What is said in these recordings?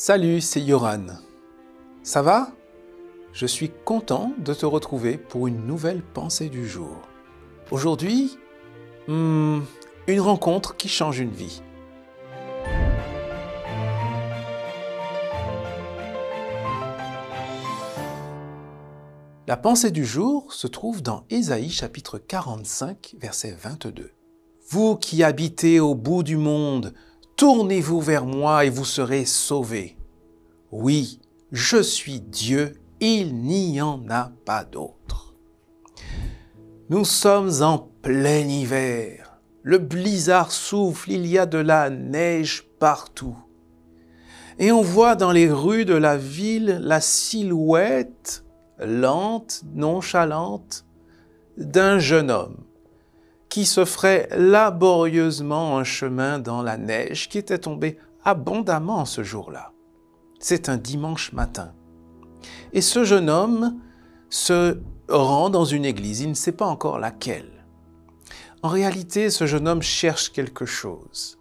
Salut, c'est Yoran. Ça va? Je suis content de te retrouver pour une nouvelle pensée du jour. Aujourd'hui, hmm, une rencontre qui change une vie. La pensée du jour se trouve dans Ésaïe chapitre 45, verset 22. Vous qui habitez au bout du monde, Tournez-vous vers moi et vous serez sauvés. Oui, je suis Dieu, il n'y en a pas d'autre. Nous sommes en plein hiver. Le blizzard souffle, il y a de la neige partout. Et on voit dans les rues de la ville la silhouette lente, nonchalante d'un jeune homme qui se ferait laborieusement un chemin dans la neige qui était tombée abondamment ce jour-là. C'est un dimanche matin. Et ce jeune homme se rend dans une église, il ne sait pas encore laquelle. En réalité, ce jeune homme cherche quelque chose.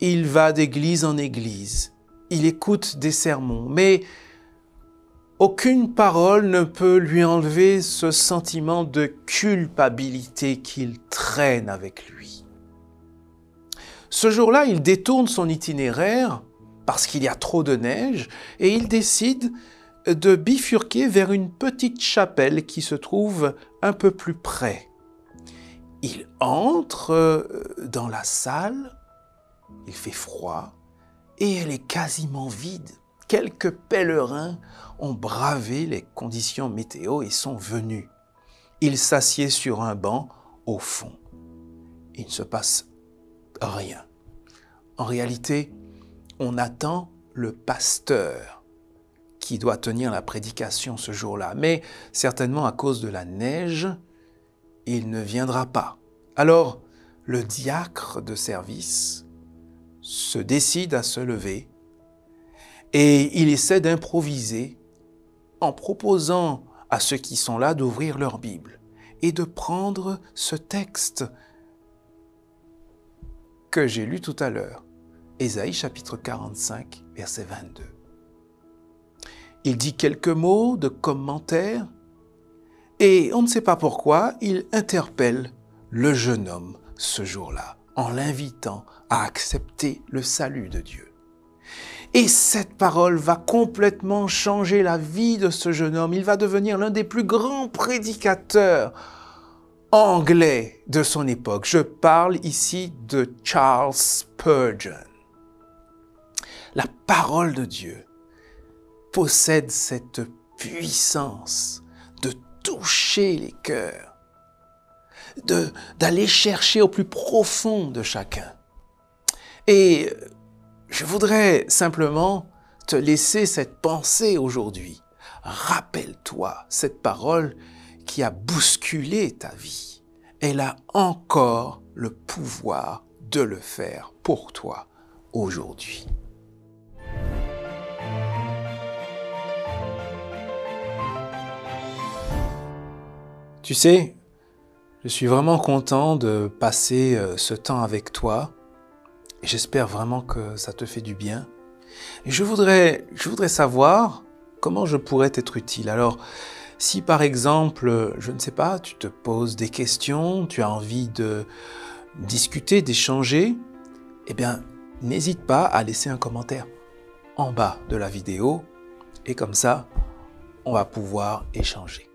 Il va d'église en église, il écoute des sermons, mais aucune parole ne peut lui enlever ce sentiment de culpabilité qu'il traîne avec lui. Ce jour-là, il détourne son itinéraire parce qu'il y a trop de neige et il décide de bifurquer vers une petite chapelle qui se trouve un peu plus près. Il entre euh, dans la salle, il fait froid et elle est quasiment vide quelques pèlerins ont bravé les conditions météo et sont venus. Ils s'assiedent sur un banc au fond. Il ne se passe rien. En réalité, on attend le pasteur qui doit tenir la prédication ce jour-là. Mais certainement à cause de la neige, il ne viendra pas. Alors, le diacre de service se décide à se lever et il essaie d'improviser en proposant à ceux qui sont là d'ouvrir leur Bible et de prendre ce texte que j'ai lu tout à l'heure, Ésaïe chapitre 45, verset 22. Il dit quelques mots de commentaire et on ne sait pas pourquoi il interpelle le jeune homme ce jour-là en l'invitant à accepter le salut de Dieu. Et cette parole va complètement changer la vie de ce jeune homme. Il va devenir l'un des plus grands prédicateurs anglais de son époque. Je parle ici de Charles Spurgeon. La parole de Dieu possède cette puissance de toucher les cœurs, d'aller chercher au plus profond de chacun. Et je voudrais simplement te laisser cette pensée aujourd'hui. Rappelle-toi cette parole qui a bousculé ta vie. Elle a encore le pouvoir de le faire pour toi aujourd'hui. Tu sais, je suis vraiment content de passer euh, ce temps avec toi j'espère vraiment que ça te fait du bien. Et je voudrais, je voudrais savoir comment je pourrais t'être utile. Alors, si par exemple, je ne sais pas, tu te poses des questions, tu as envie de discuter, d'échanger, eh bien, n'hésite pas à laisser un commentaire en bas de la vidéo et comme ça, on va pouvoir échanger.